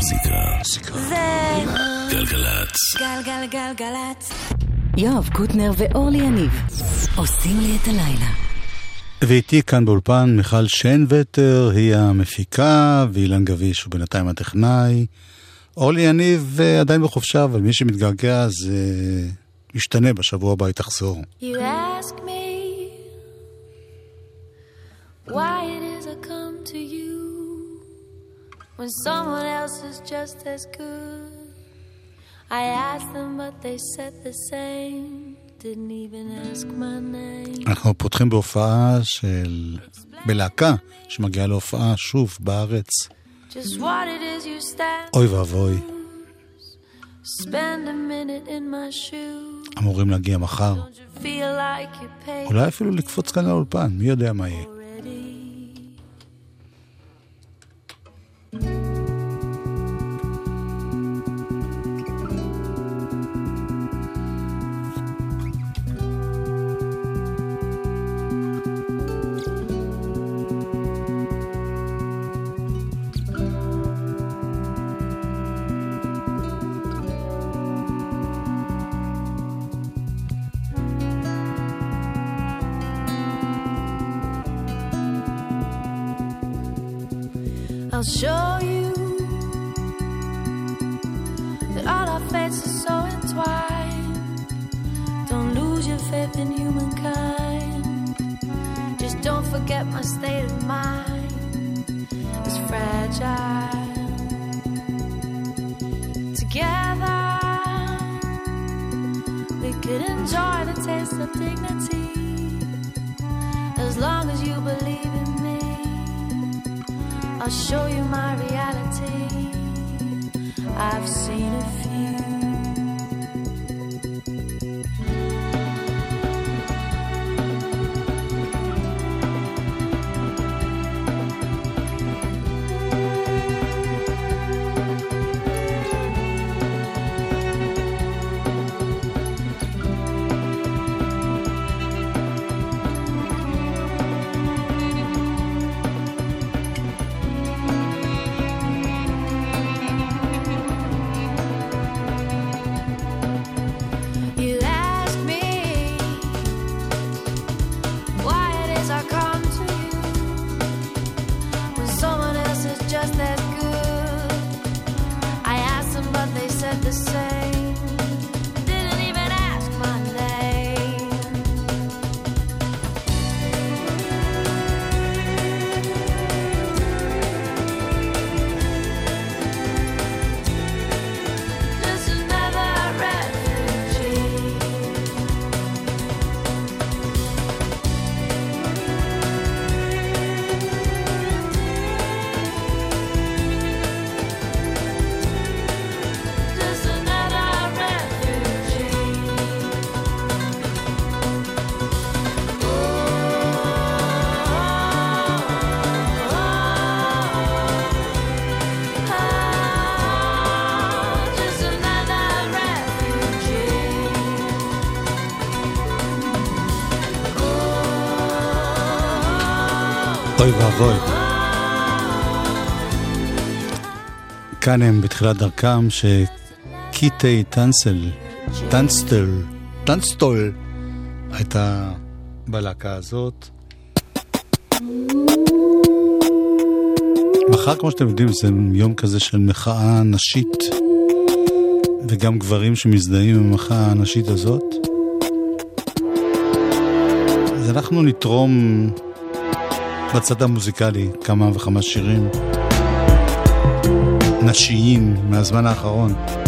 המוזיקה. זה גלגלצ. גלגלגלגלצ. יואב קוטנר ואורלי יניב עושים לי את הלילה. ואיתי כאן באולפן מיכל שיינווטר, היא המפיקה, ואילן גביש הוא בינתיים הטכנאי. אורלי יניב אה, עדיין בחופשה, אבל מי שמתגעגע זה משתנה, בשבוע הבא היא תחזור. You ask me why when someone else is just as good. I asked them, but they said the same. Didn't even ask my name. אנחנו פותחים בהופעה של... בלהקה שמגיעה להופעה שוב בארץ. Just what it is you stand. אוי ואבוי, Spend a minute in my shoes. אמורים להגיע מחר. אולי אפילו לקפוץ כאן לאולפן, מי יודע מה יהיה. Bye. My state is fragile. Together, we could enjoy the taste of dignity as long as you believe in me. I'll show you my reality. I've seen a אוי ואבוי. כאן הם בתחילת דרכם שקיטי טנסל, טנסטל, טנסטול, הייתה בלהקה הזאת. מחר, כמו שאתם יודעים, זה יום כזה של מחאה נשית, וגם גברים שמזדהים עם המחאה הנשית הזאת. אז אנחנו נתרום בצד המוזיקלי כמה וכמה שירים נשיים מהזמן האחרון.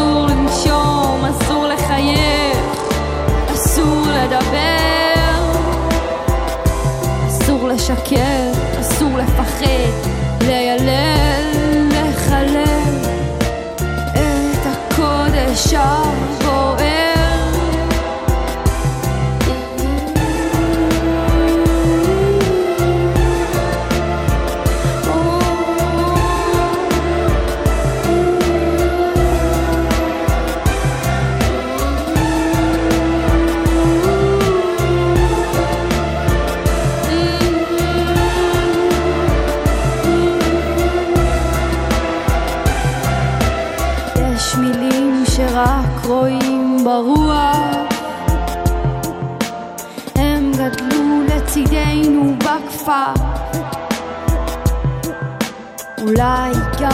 אסור לנשום, אסור לחייך, אסור לדבר, אסור לשקר, אסור לפחד, ליילל, לחלל את הקודש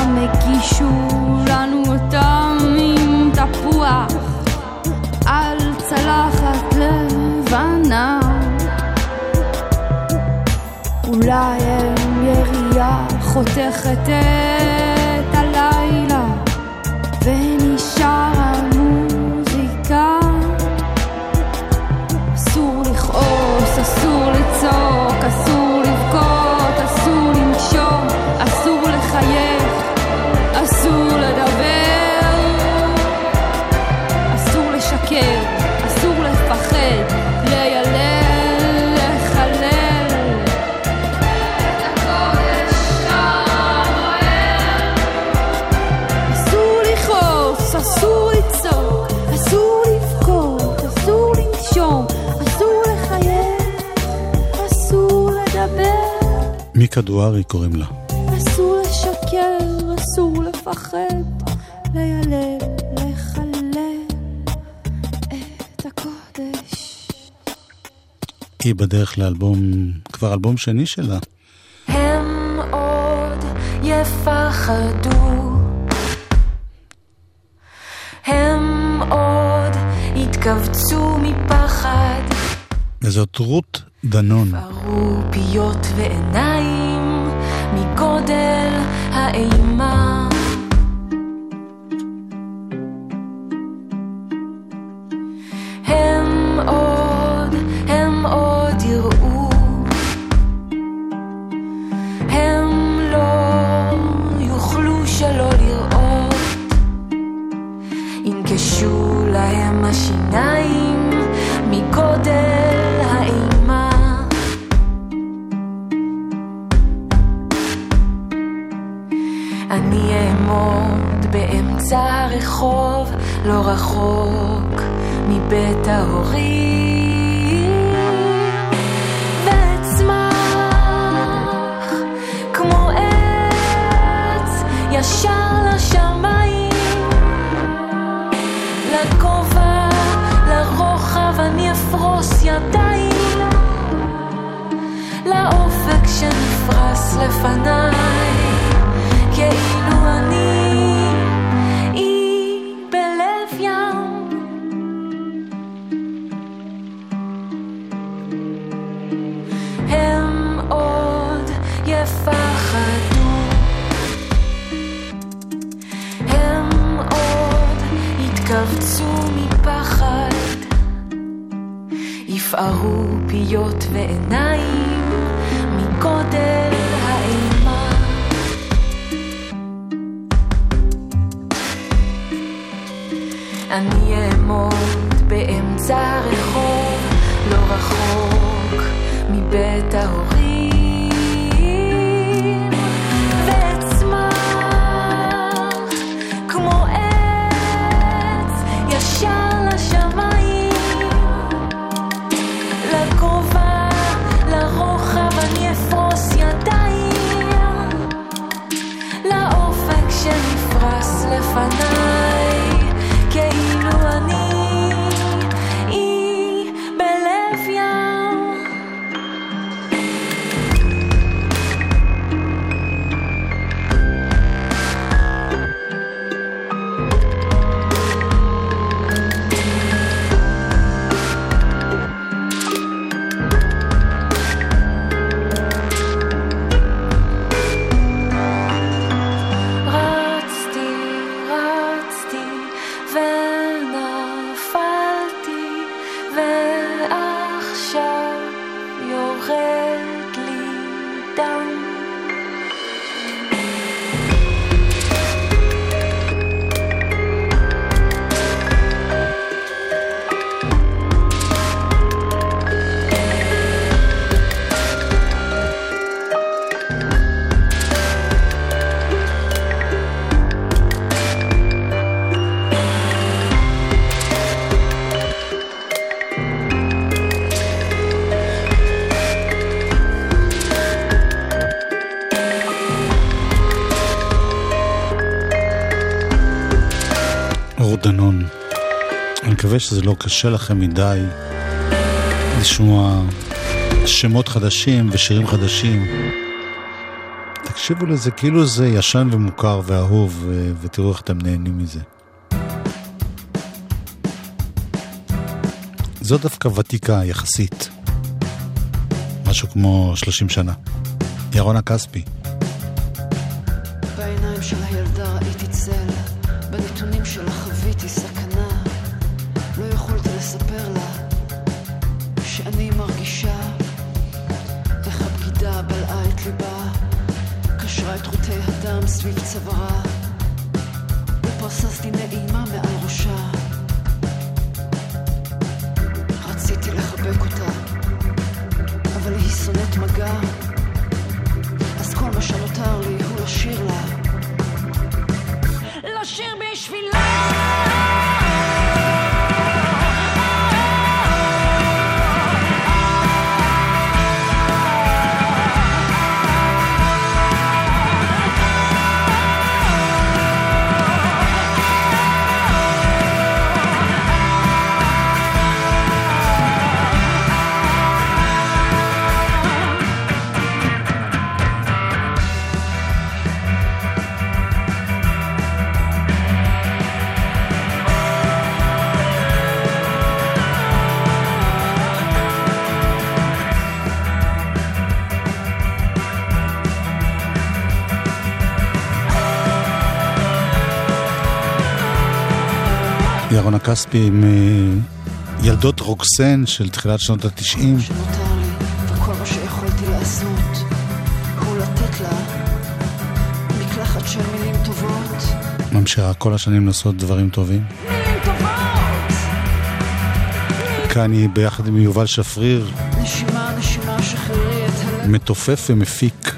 גם הגישו לנו אותם עם תפוח על צלחת לבנה. אולי הם ירייה חותכת את מיקה דוארי קוראים לה. אסור לשקר, אסור לפחד, לחלל את הקודש. היא בדרך לאלבום, כבר אלבום שני שלה. הם עוד יפחדו. הם עוד יתכווצו מפחד. וזאת רות דנון. פרו פיות ועיניים מגודל האימה. הם עוד, לא השיניים אני אעמוד באמצע הרחוב, לא רחוק מבית ההורים, ואצמח כמו עץ ישר לשמיים, ידיים, לאופק שנפרס מקווה שזה לא קשה לכם מדי לשמוע שמות חדשים ושירים חדשים. תקשיבו לזה כאילו זה ישן ומוכר ואהוב, ותראו איך אתם נהנים מזה. זו דווקא ותיקה יחסית, משהו כמו 30 שנה. ירונה כספי. בעיניים של הילדה כספי עם אה, ילדות רוקסן של תחילת שנות התשעים. ממשיכה כל השנים לעשות דברים טובים. כאן היא ביחד עם יובל שפריר. נשימה, נשימה, שחררי את הלב. מתופף ומפיק.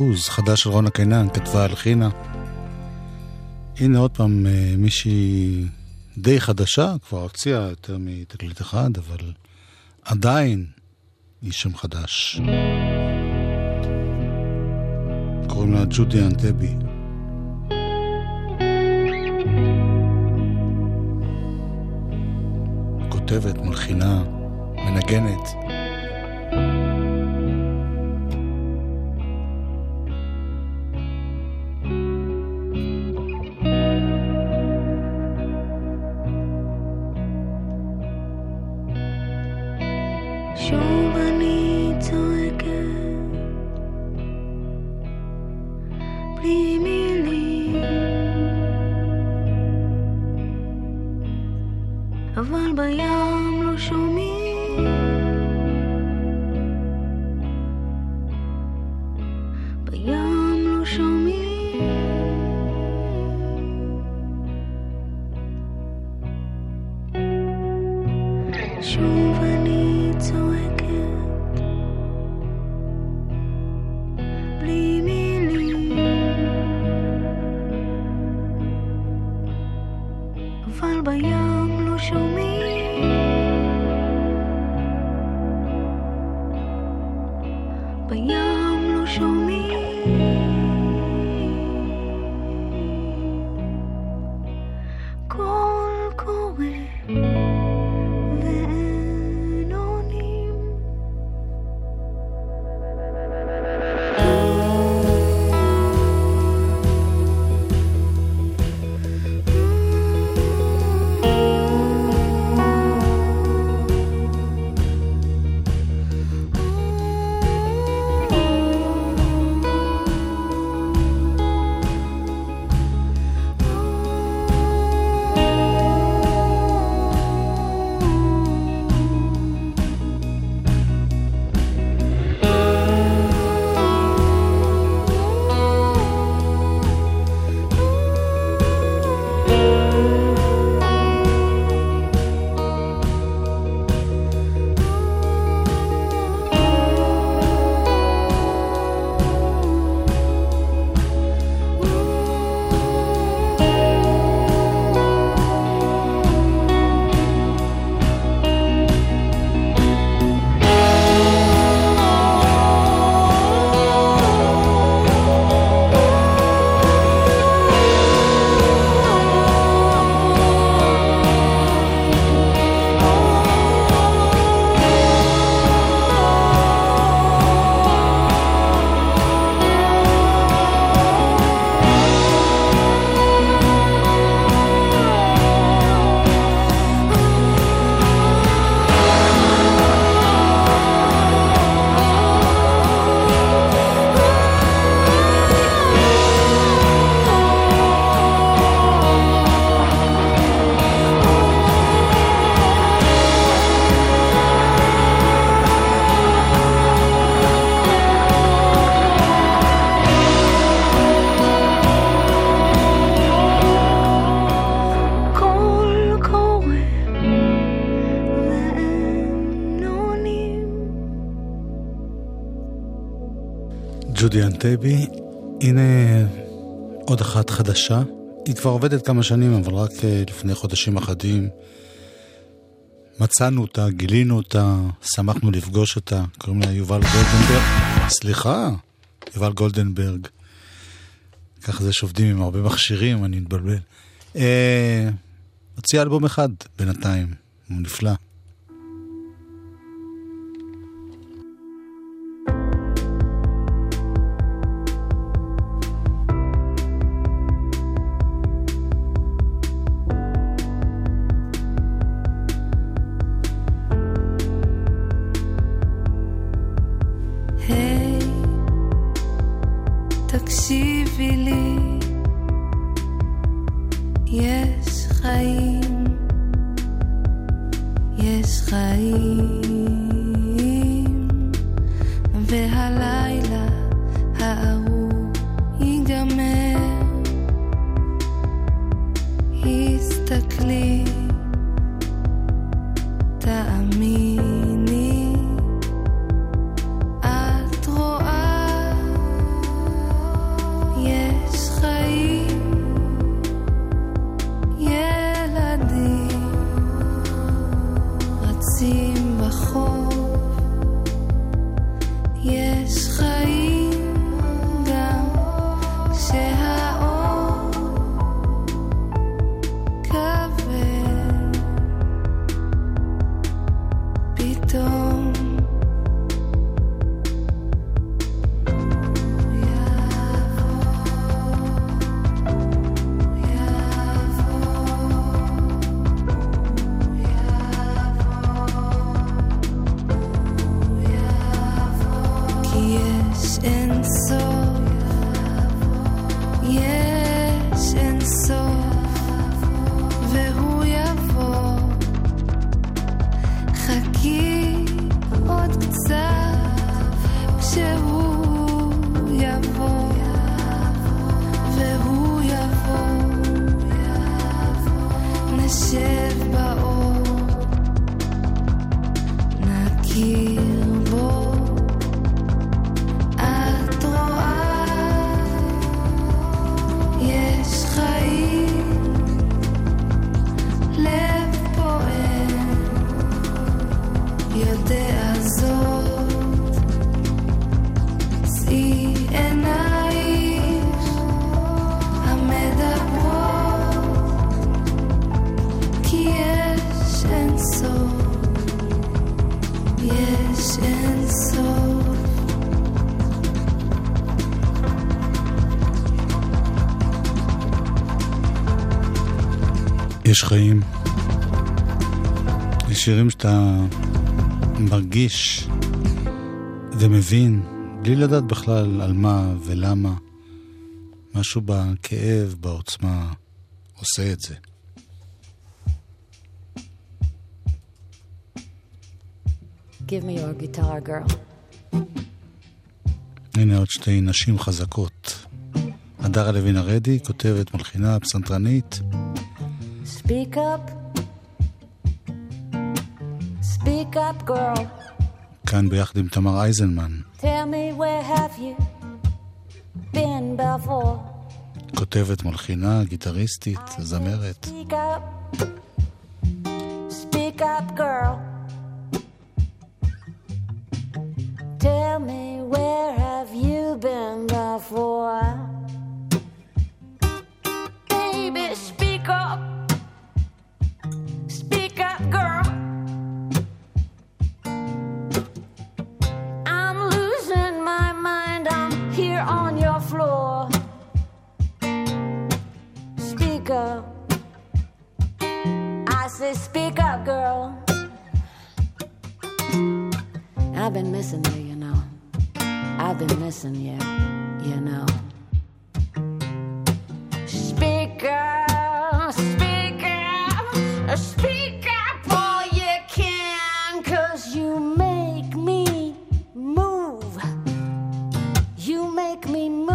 מות התפוז, חדש של רונה קינן, כתבה הלחינה. הנה עוד פעם אה, מישהי די חדשה, כבר הוציאה יותר מתקליט אחד, אבל עדיין היא שם חדש. קוראים לה ג'ודי אנטבי. כותבת, מלחינה, מנגנת. ג'ודי אנטבי, הנה עוד אחת חדשה. היא כבר עובדת כמה שנים, אבל רק אה, לפני חודשים אחדים מצאנו אותה, גילינו אותה, שמחנו לפגוש אותה. קוראים לה יובל גולדנברג. סליחה, יובל גולדנברג. ככה זה שעובדים עם הרבה מכשירים, אני מתבלבל. אה, הוציאה אלבום אחד בינתיים, הוא נפלא. יש חיים. יש שירים שאתה מרגיש ומבין, בלי לדעת בכלל על מה ולמה. משהו בכאב, בעוצמה, עושה את זה. Give me your guitar, girl. הנה עוד שתי נשים חזקות. הדרה לוין ארדי, כותבת, מלחינה, פסנתרנית. Speak up. Speak up, girl. כאן ביחד עם תמר אייזנמן, Tell me where have you been before? כותבת, מלחינה, גיטריסטית, זמרת. Speak up. Speak up, girl. Tell me where have you been before? Baby, speak up. Floor. Speak up. I say, speak up, girl. I've been missing you, you know. I've been missing you, you know. Speak up, speak up, speak up all you can, cause you make me move. You make me move.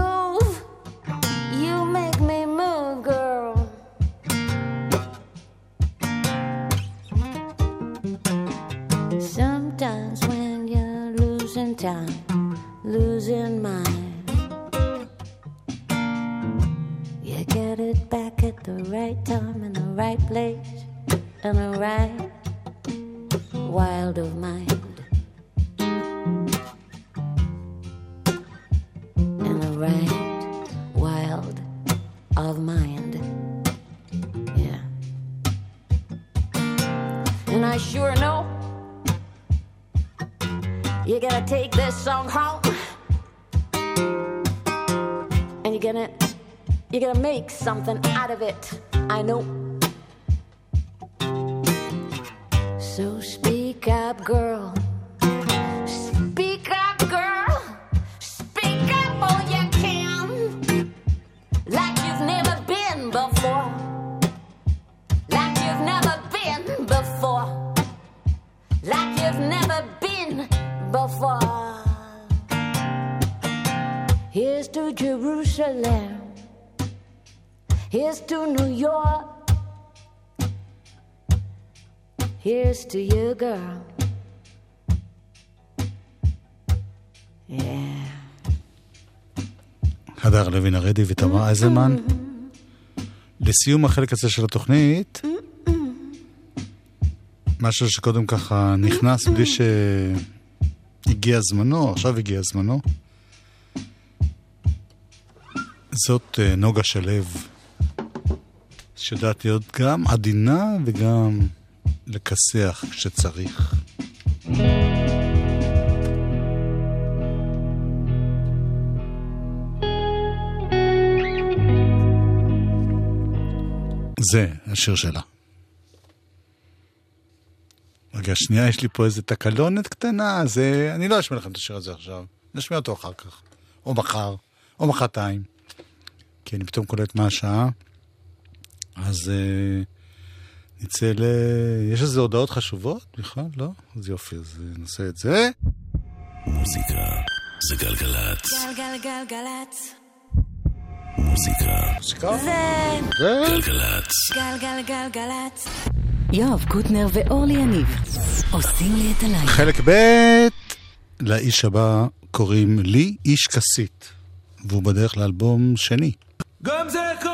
Girl. Yeah. הדר לוין הרדי ותמר אייזלמן. לסיום החלק הזה של התוכנית, משהו שקודם ככה נכנס בלי שהגיע זמנו, עכשיו הגיע זמנו. זאת אה, נוגה שלו, שיודעת להיות גם עדינה וגם לכסח כשצריך. זה השיר שלה. רגע, שנייה, יש לי פה איזה תקלונת קטנה, אז אה, אני לא אשמיע לכם את השיר הזה עכשיו. נשמיע אותו אחר כך. או מחר, או מחרתיים. כי אני פתאום קולט מה השעה. אז uh, נצא ל... יש איזה הודעות חשובות בכלל? לא? אז יופי, אז אה, נעשה את זה. מוזיקה זה גלגלצ. גלגלגלגלצ. מוזיקה זה זה... גלגלצ. גלגלגלגלצ. יואב קוטנר ואורלי יניב עושים לי את הלילה. חלק ב' לאיש הבא קוראים לי איש כסית, והוא בדרך לאלבום שני. גם זה קורה,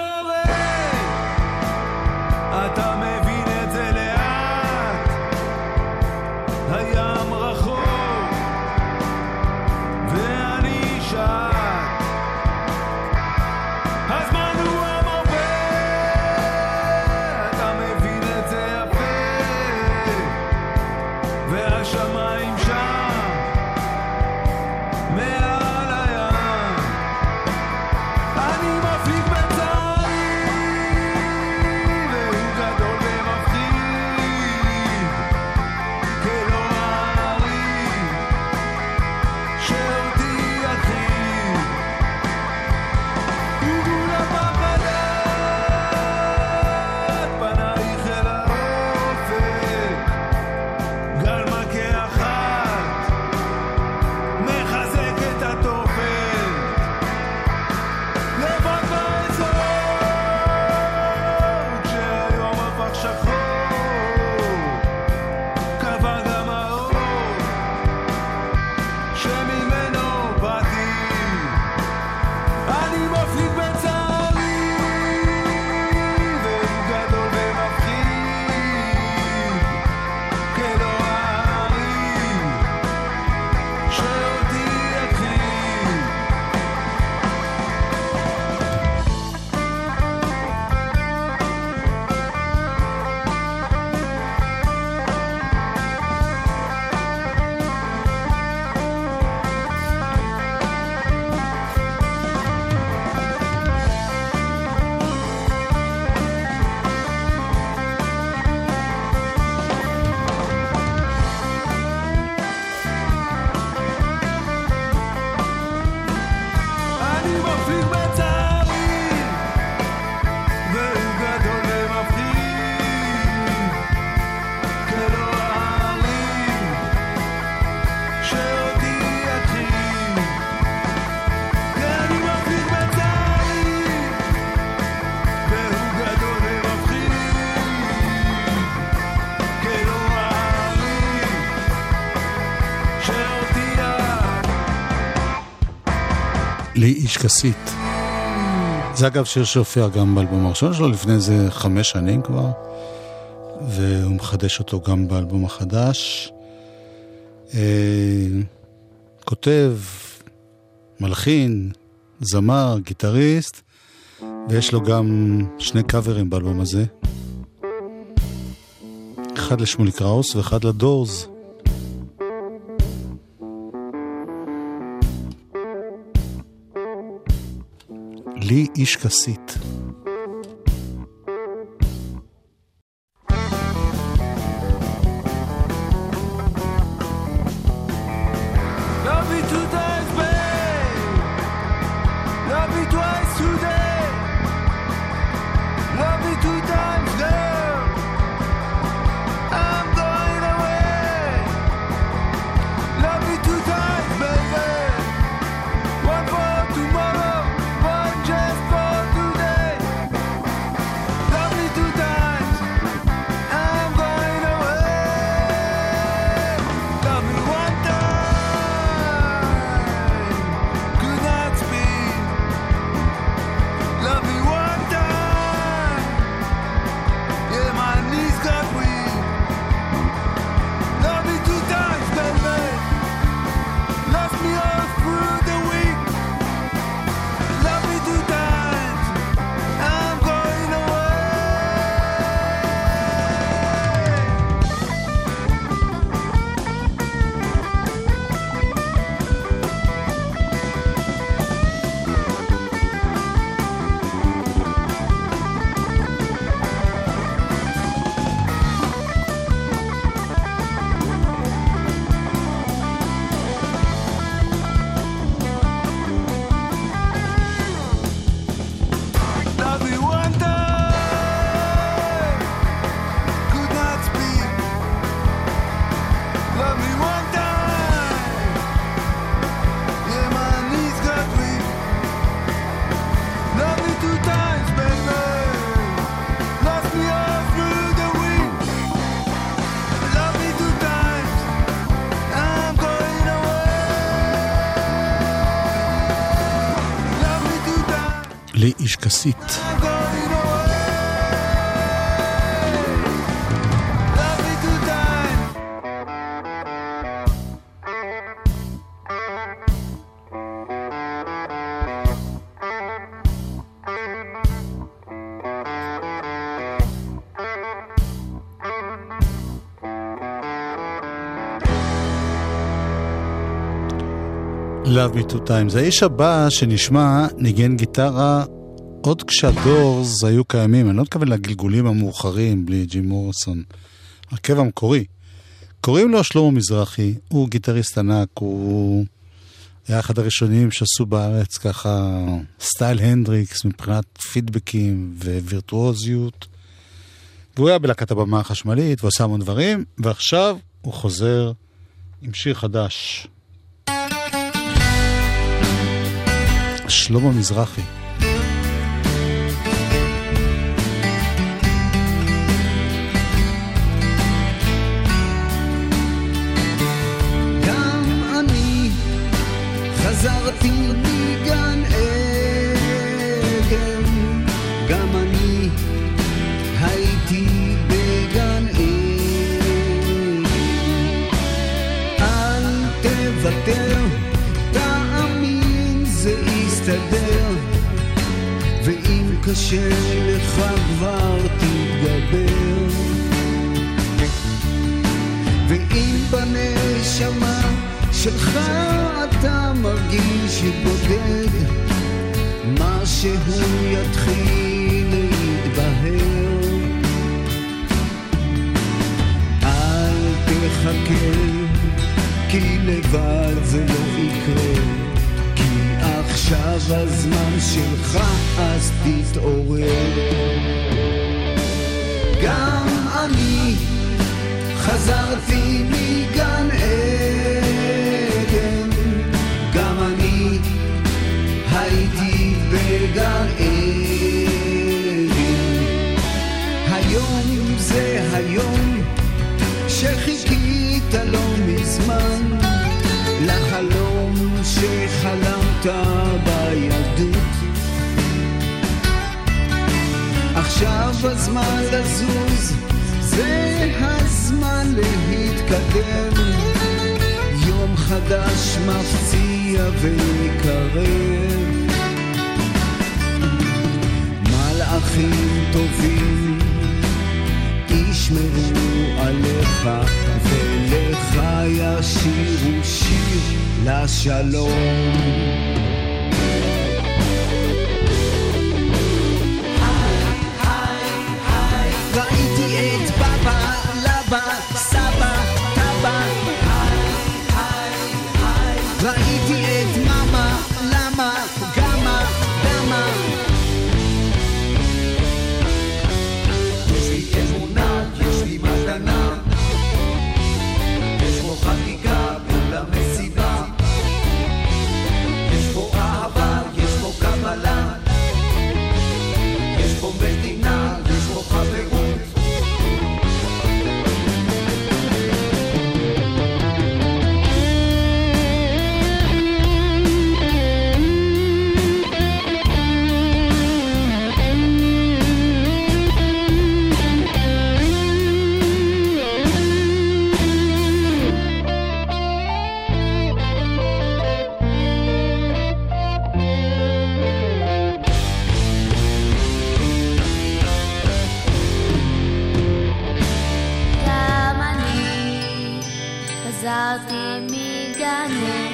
לי איש כסית. זה אגב שיר שהופיע גם באלבום הראשון שלו, לפני איזה חמש שנים כבר, והוא מחדש אותו גם באלבום החדש. אה, כותב, מלחין, זמר, גיטריסט, ויש לו גם שני קאברים באלבום הזה. אחד לשמולי קראוס ואחד לדורס. לי איש כסית. Times. Love me two times. האיש הבא שנשמע ניגן גיטרה עוד כשהדורס היו קיימים, אני לא מתכוון לגלגולים המאוחרים בלי ג'ים מוריסון. הרכב המקורי. קוראים לו שלמה מזרחי, הוא גיטריסט ענק, הוא היה אחד הראשונים שעשו בארץ ככה style הנדריקס מבחינת פידבקים ווירטואוזיות. והוא היה בלהקת הבמה החשמלית ועושה המון דברים, ועכשיו הוא חוזר עם שיר חדש. שלמה מזרחי. חזרתי מגן עדן, גם אני הייתי בגן עדן. אל תוותר, תאמין זה יסתדר, ואם קשה לך כבר תתגבר. ואם בנשמה שלך אתה מרגיש בודד, משהו יתחיל להתבהר. אל תחכה, כי לבד זה לא יקרה, כי עכשיו הזמן שלך, אז תתעורר. גם אני חזרתי מגן עדן, בגן עדן. היום זה היום שחיכית לא מזמן לחלום שחלמת בילדות. עכשיו הזמן לזוז, זה הזמן להתקדם. יום חדש מפציע ויקרב. מלאכים טובים ישמרו עליך, ולך ישירו שיר לשלום. חזרתי מגן עדן,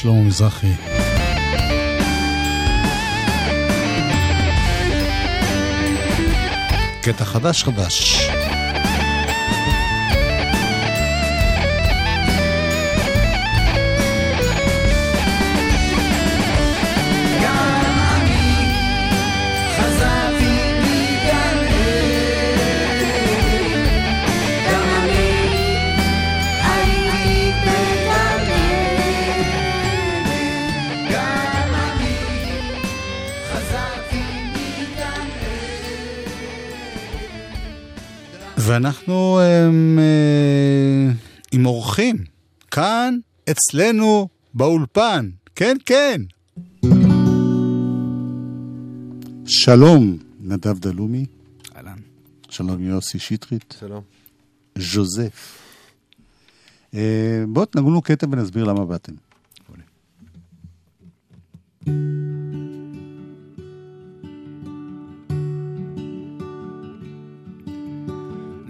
שלמה מזרחי. קטע חדש חדש. ואנחנו הם, אה, עם אורחים, כאן, אצלנו, באולפן. כן, כן. שלום, נדב דלומי. אהלן. שלום, יוסי שטרית. שלום. ז'וזף. אה, בואו תנגנו קטע ונסביר למה באתם.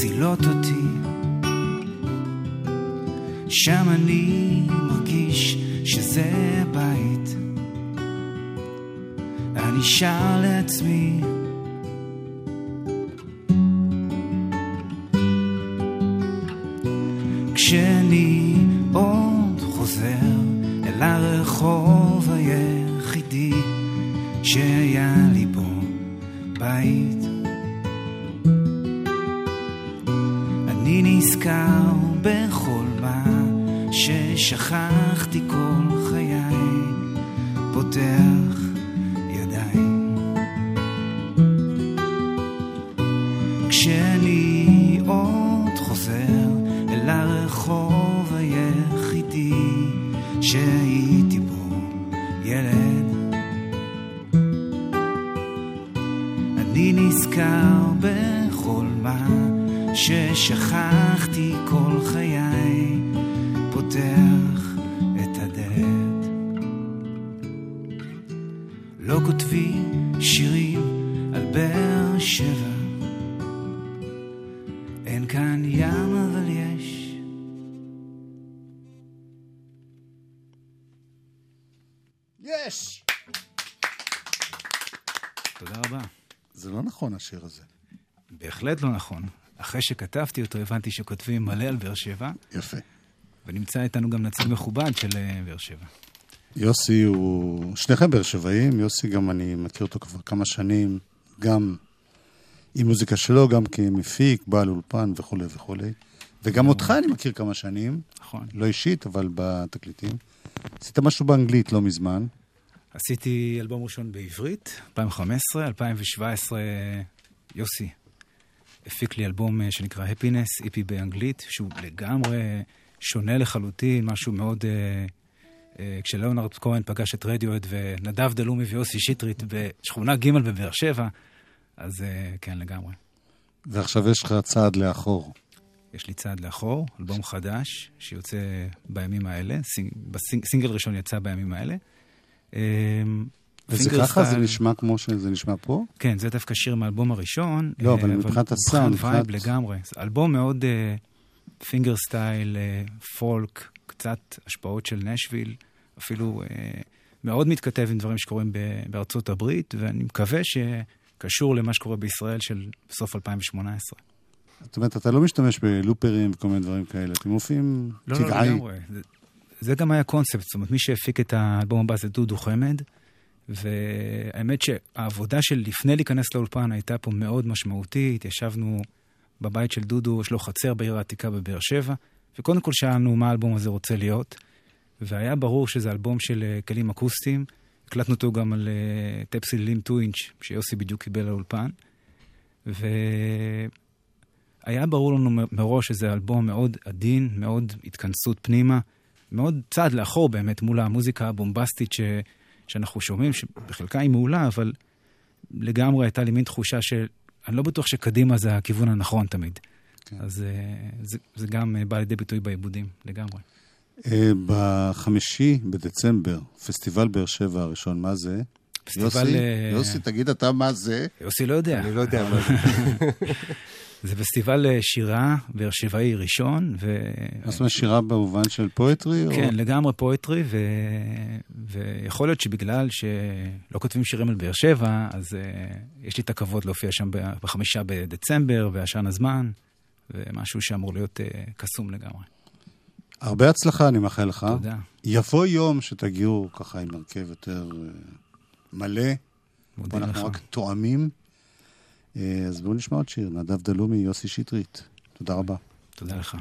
מצילות אותי. שם אני מרגיש שזה הבית. אני שר לעצמי. בהחלט לא נכון. אחרי שכתבתי אותו הבנתי שכותבים מלא על באר שבע. יפה. ונמצא איתנו גם נציג מכובד של אה, באר שבע. יוסי הוא... שניכם באר שבעים, יוסי גם אני מכיר אותו כבר כמה שנים, גם עם מוזיקה שלו, גם כמפיק, בעל אולפן וכולי וכולי. וגם אותך אני מכיר כמה שנים. נכון. לא אישית, אבל בתקליטים. עשית משהו באנגלית לא מזמן. עשיתי אלבום ראשון בעברית, 2015, 2017 יוסי הפיק לי אלבום אה, שנקרא Happiness, EP באנגלית, שהוא לגמרי שונה לחלוטין, משהו מאוד... אה, אה, כשליאונרד כהן פגש את רדיוהד ונדב דלומי ויוסי שטרית בשכונה ג' בבאר שבע, אז כן, לגמרי. ועכשיו יש לך צעד לאחור. יש לי צעד לאחור, אלבום חדש שיוצא בימים האלה, סינג, בסינג, סינגל ראשון יצא בימים האלה. אה, וזה ככה? זה נשמע כמו שזה נשמע פה? כן, זה דווקא שיר מהאלבום הראשון. לא, אה, אבל מבחינת הסאונד, מבחינת מבחינת- לגמרי. אלבום מאוד פינגר סטייל, פולק, קצת השפעות של נשוויל, אפילו אה, מאוד מתכתב עם דברים שקורים בארצות הברית, ואני מקווה שקשור למה שקורה בישראל של סוף 2018. זאת אומרת, אתה לא משתמש בלופרים וכל מיני דברים כאלה, אתם מופיעים לא, לא, טבעי. לגמרי. זה- זה גם היה קונספט, זאת אומרת, מי שהפיק את האלבום הבא זה דודו חמד, והאמת שהעבודה של לפני להיכנס לאולפן הייתה פה מאוד משמעותית. ישבנו בבית של דודו, יש לו חצר בעיר העתיקה בבאר שבע, וקודם כל שאלנו מה האלבום הזה רוצה להיות, והיה ברור שזה אלבום של אה, כלים אקוסטיים. הקלטנו אותו גם על אה, טפסי לים 2 אינץ', שיוסי בדיוק קיבל לאולפן. והיה ברור לנו מראש שזה אלבום מאוד עדין, מאוד התכנסות פנימה, מאוד צעד לאחור באמת מול המוזיקה הבומבסטית ש... שאנחנו שומעים, שבחלקה היא מעולה, אבל לגמרי הייתה לי מין תחושה של... אני לא בטוח שקדימה זה הכיוון הנכון תמיד. כן. אז אה, זה, זה גם אה, בא לידי ביטוי בעיבודים, לגמרי. אה, בחמישי בדצמבר, פסטיבל באר שבע הראשון, מה זה? פסטיבל, יוסי, יוסי, תגיד אתה מה זה? יוסי לא יודע. אני לא יודע מה זה. זה פסטיבל אה, שירה באר שבעי ראשון, ו... מה זאת אומרת שירה במובן של פואטרי? או- כן, לגמרי פואטרי, ו... ויכול להיות שבגלל שלא כותבים שירים על באר שבע, אז uh, יש לי את הכבוד להופיע שם ב- בחמישה בדצמבר, ועשן הזמן, ומשהו שאמור להיות uh, קסום לגמרי. הרבה הצלחה, אני מאחל לך. תודה. יבוא יום שתגיעו ככה עם הרכב יותר מלא. מודה פה אנחנו לך. רק תואמים. אה, אז בואו נשמע עוד שיר, נדב דלומי, יוסי שטרית. תודה רבה. תודה לך.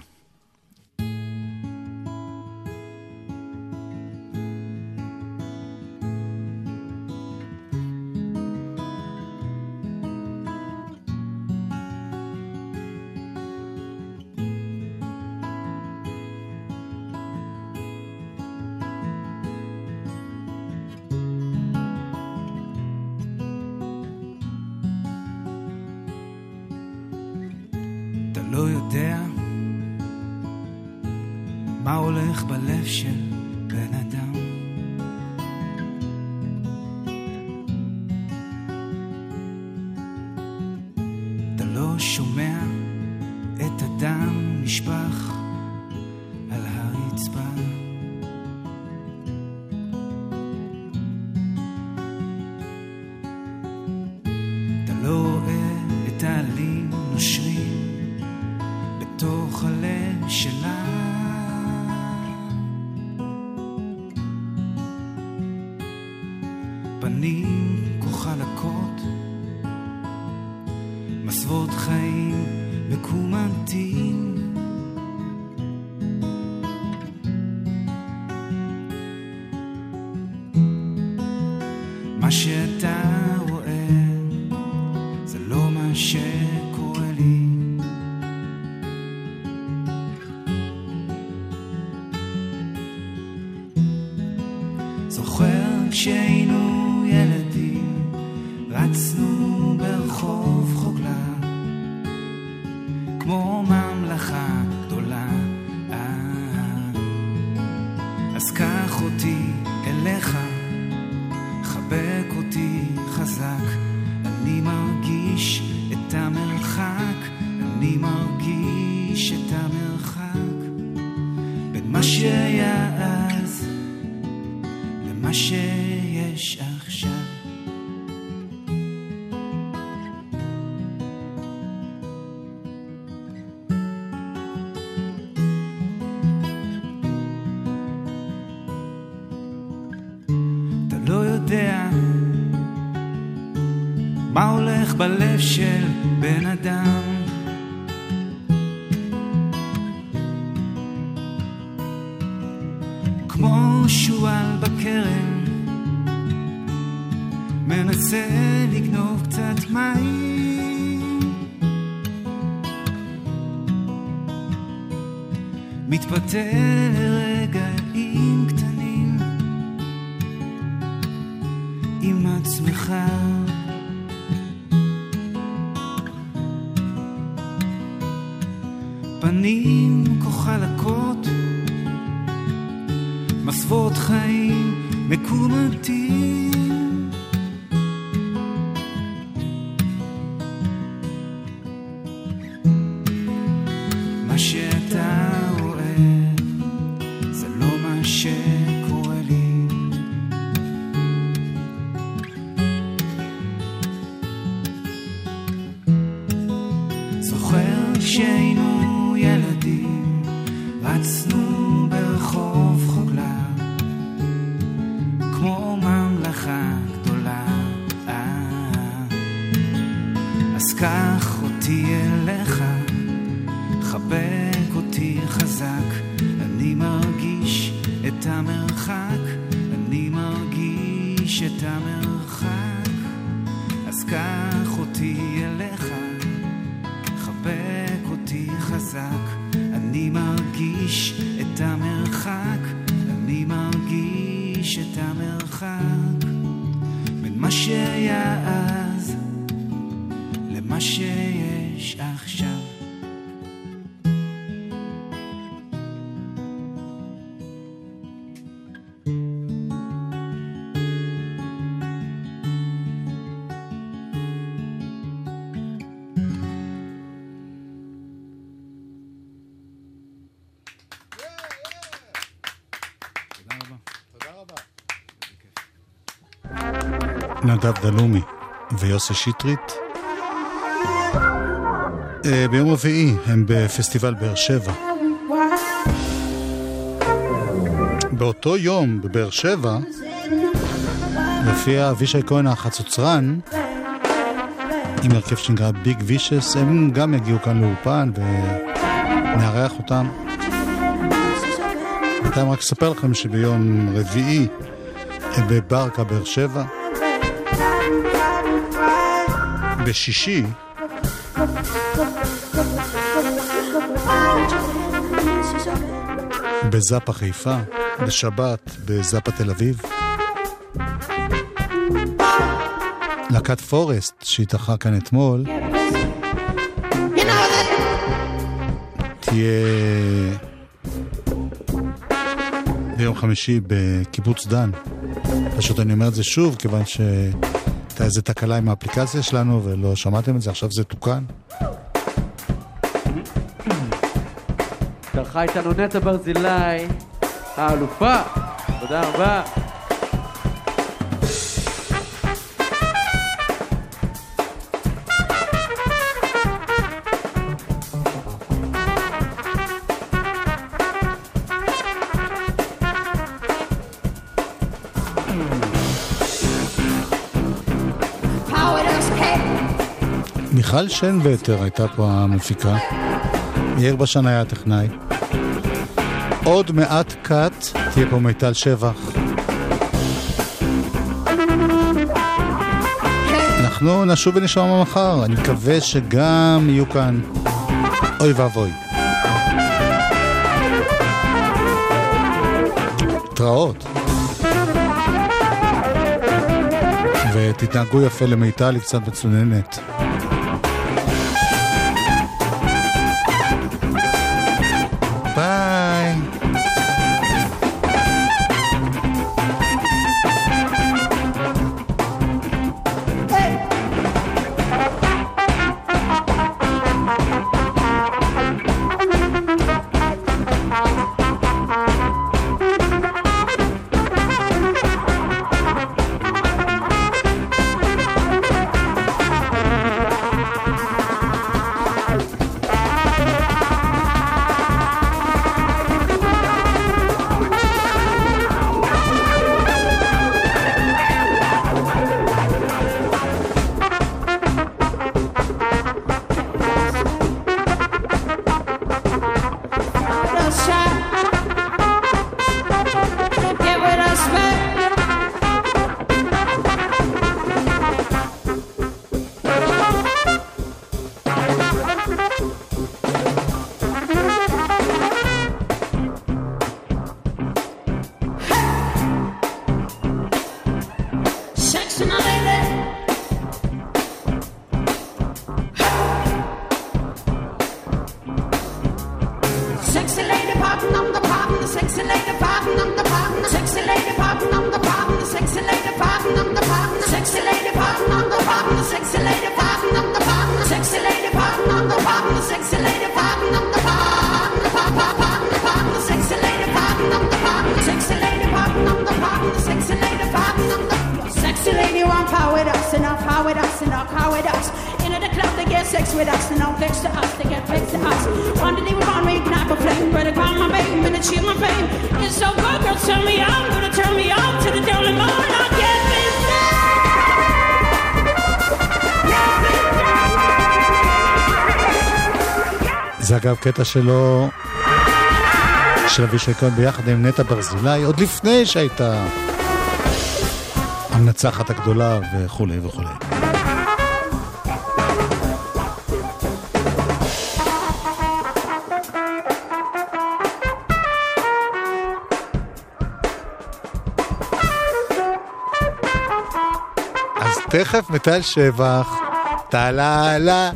הולך בלב של בן אדם. כמו שועל בכרם, מנסה לגנוב קצת מים. מתפתה לרגעים קטנים עם עצמך. מה שהיה אז למה שיש עכשיו. נדב דלומי ויוסי שטרית. אה, ביום רביעי הם בפסטיבל באר שבע. באותו יום בבאר שבע מופיע אבישי כהן החצוצרן עם הרכב שנקרא ביג וישס, הם גם יגיעו כאן לאולפן ונארח אותם. בינתיים רק אספר לכם שביום רביעי בברקה באר שבע. בשישי בזאפה חיפה, בשבת בזאפה תל אביב. להקת פורסט שהתארחה כאן אתמול תהיה ביום חמישי בקיבוץ דן. פשוט אני אומר את זה שוב, כיוון שהייתה איזה תקלה עם האפליקציה שלנו ולא שמעתם את זה, עכשיו זה תוקן. התארחה איתנו נטע ברזילי, האלופה. תודה רבה. מיכל שנווטר הייתה פה המפיקה, יאיר בשן היה הטכנאי. עוד מעט קאט תהיה פה מיטל שבח. אנחנו נשוב ונשמע מחר, אני מקווה שגם יהיו כאן אוי ואבוי. התראות. ותתנהגו יפה למיטל, היא קצת מצוננת. אגב קטע שלו, של אבישי כהן ביחד עם נטע ברזילי, עוד לפני שהייתה המנצחת הגדולה וכולי וכולי. תכף מטל שבח, טה לה לה.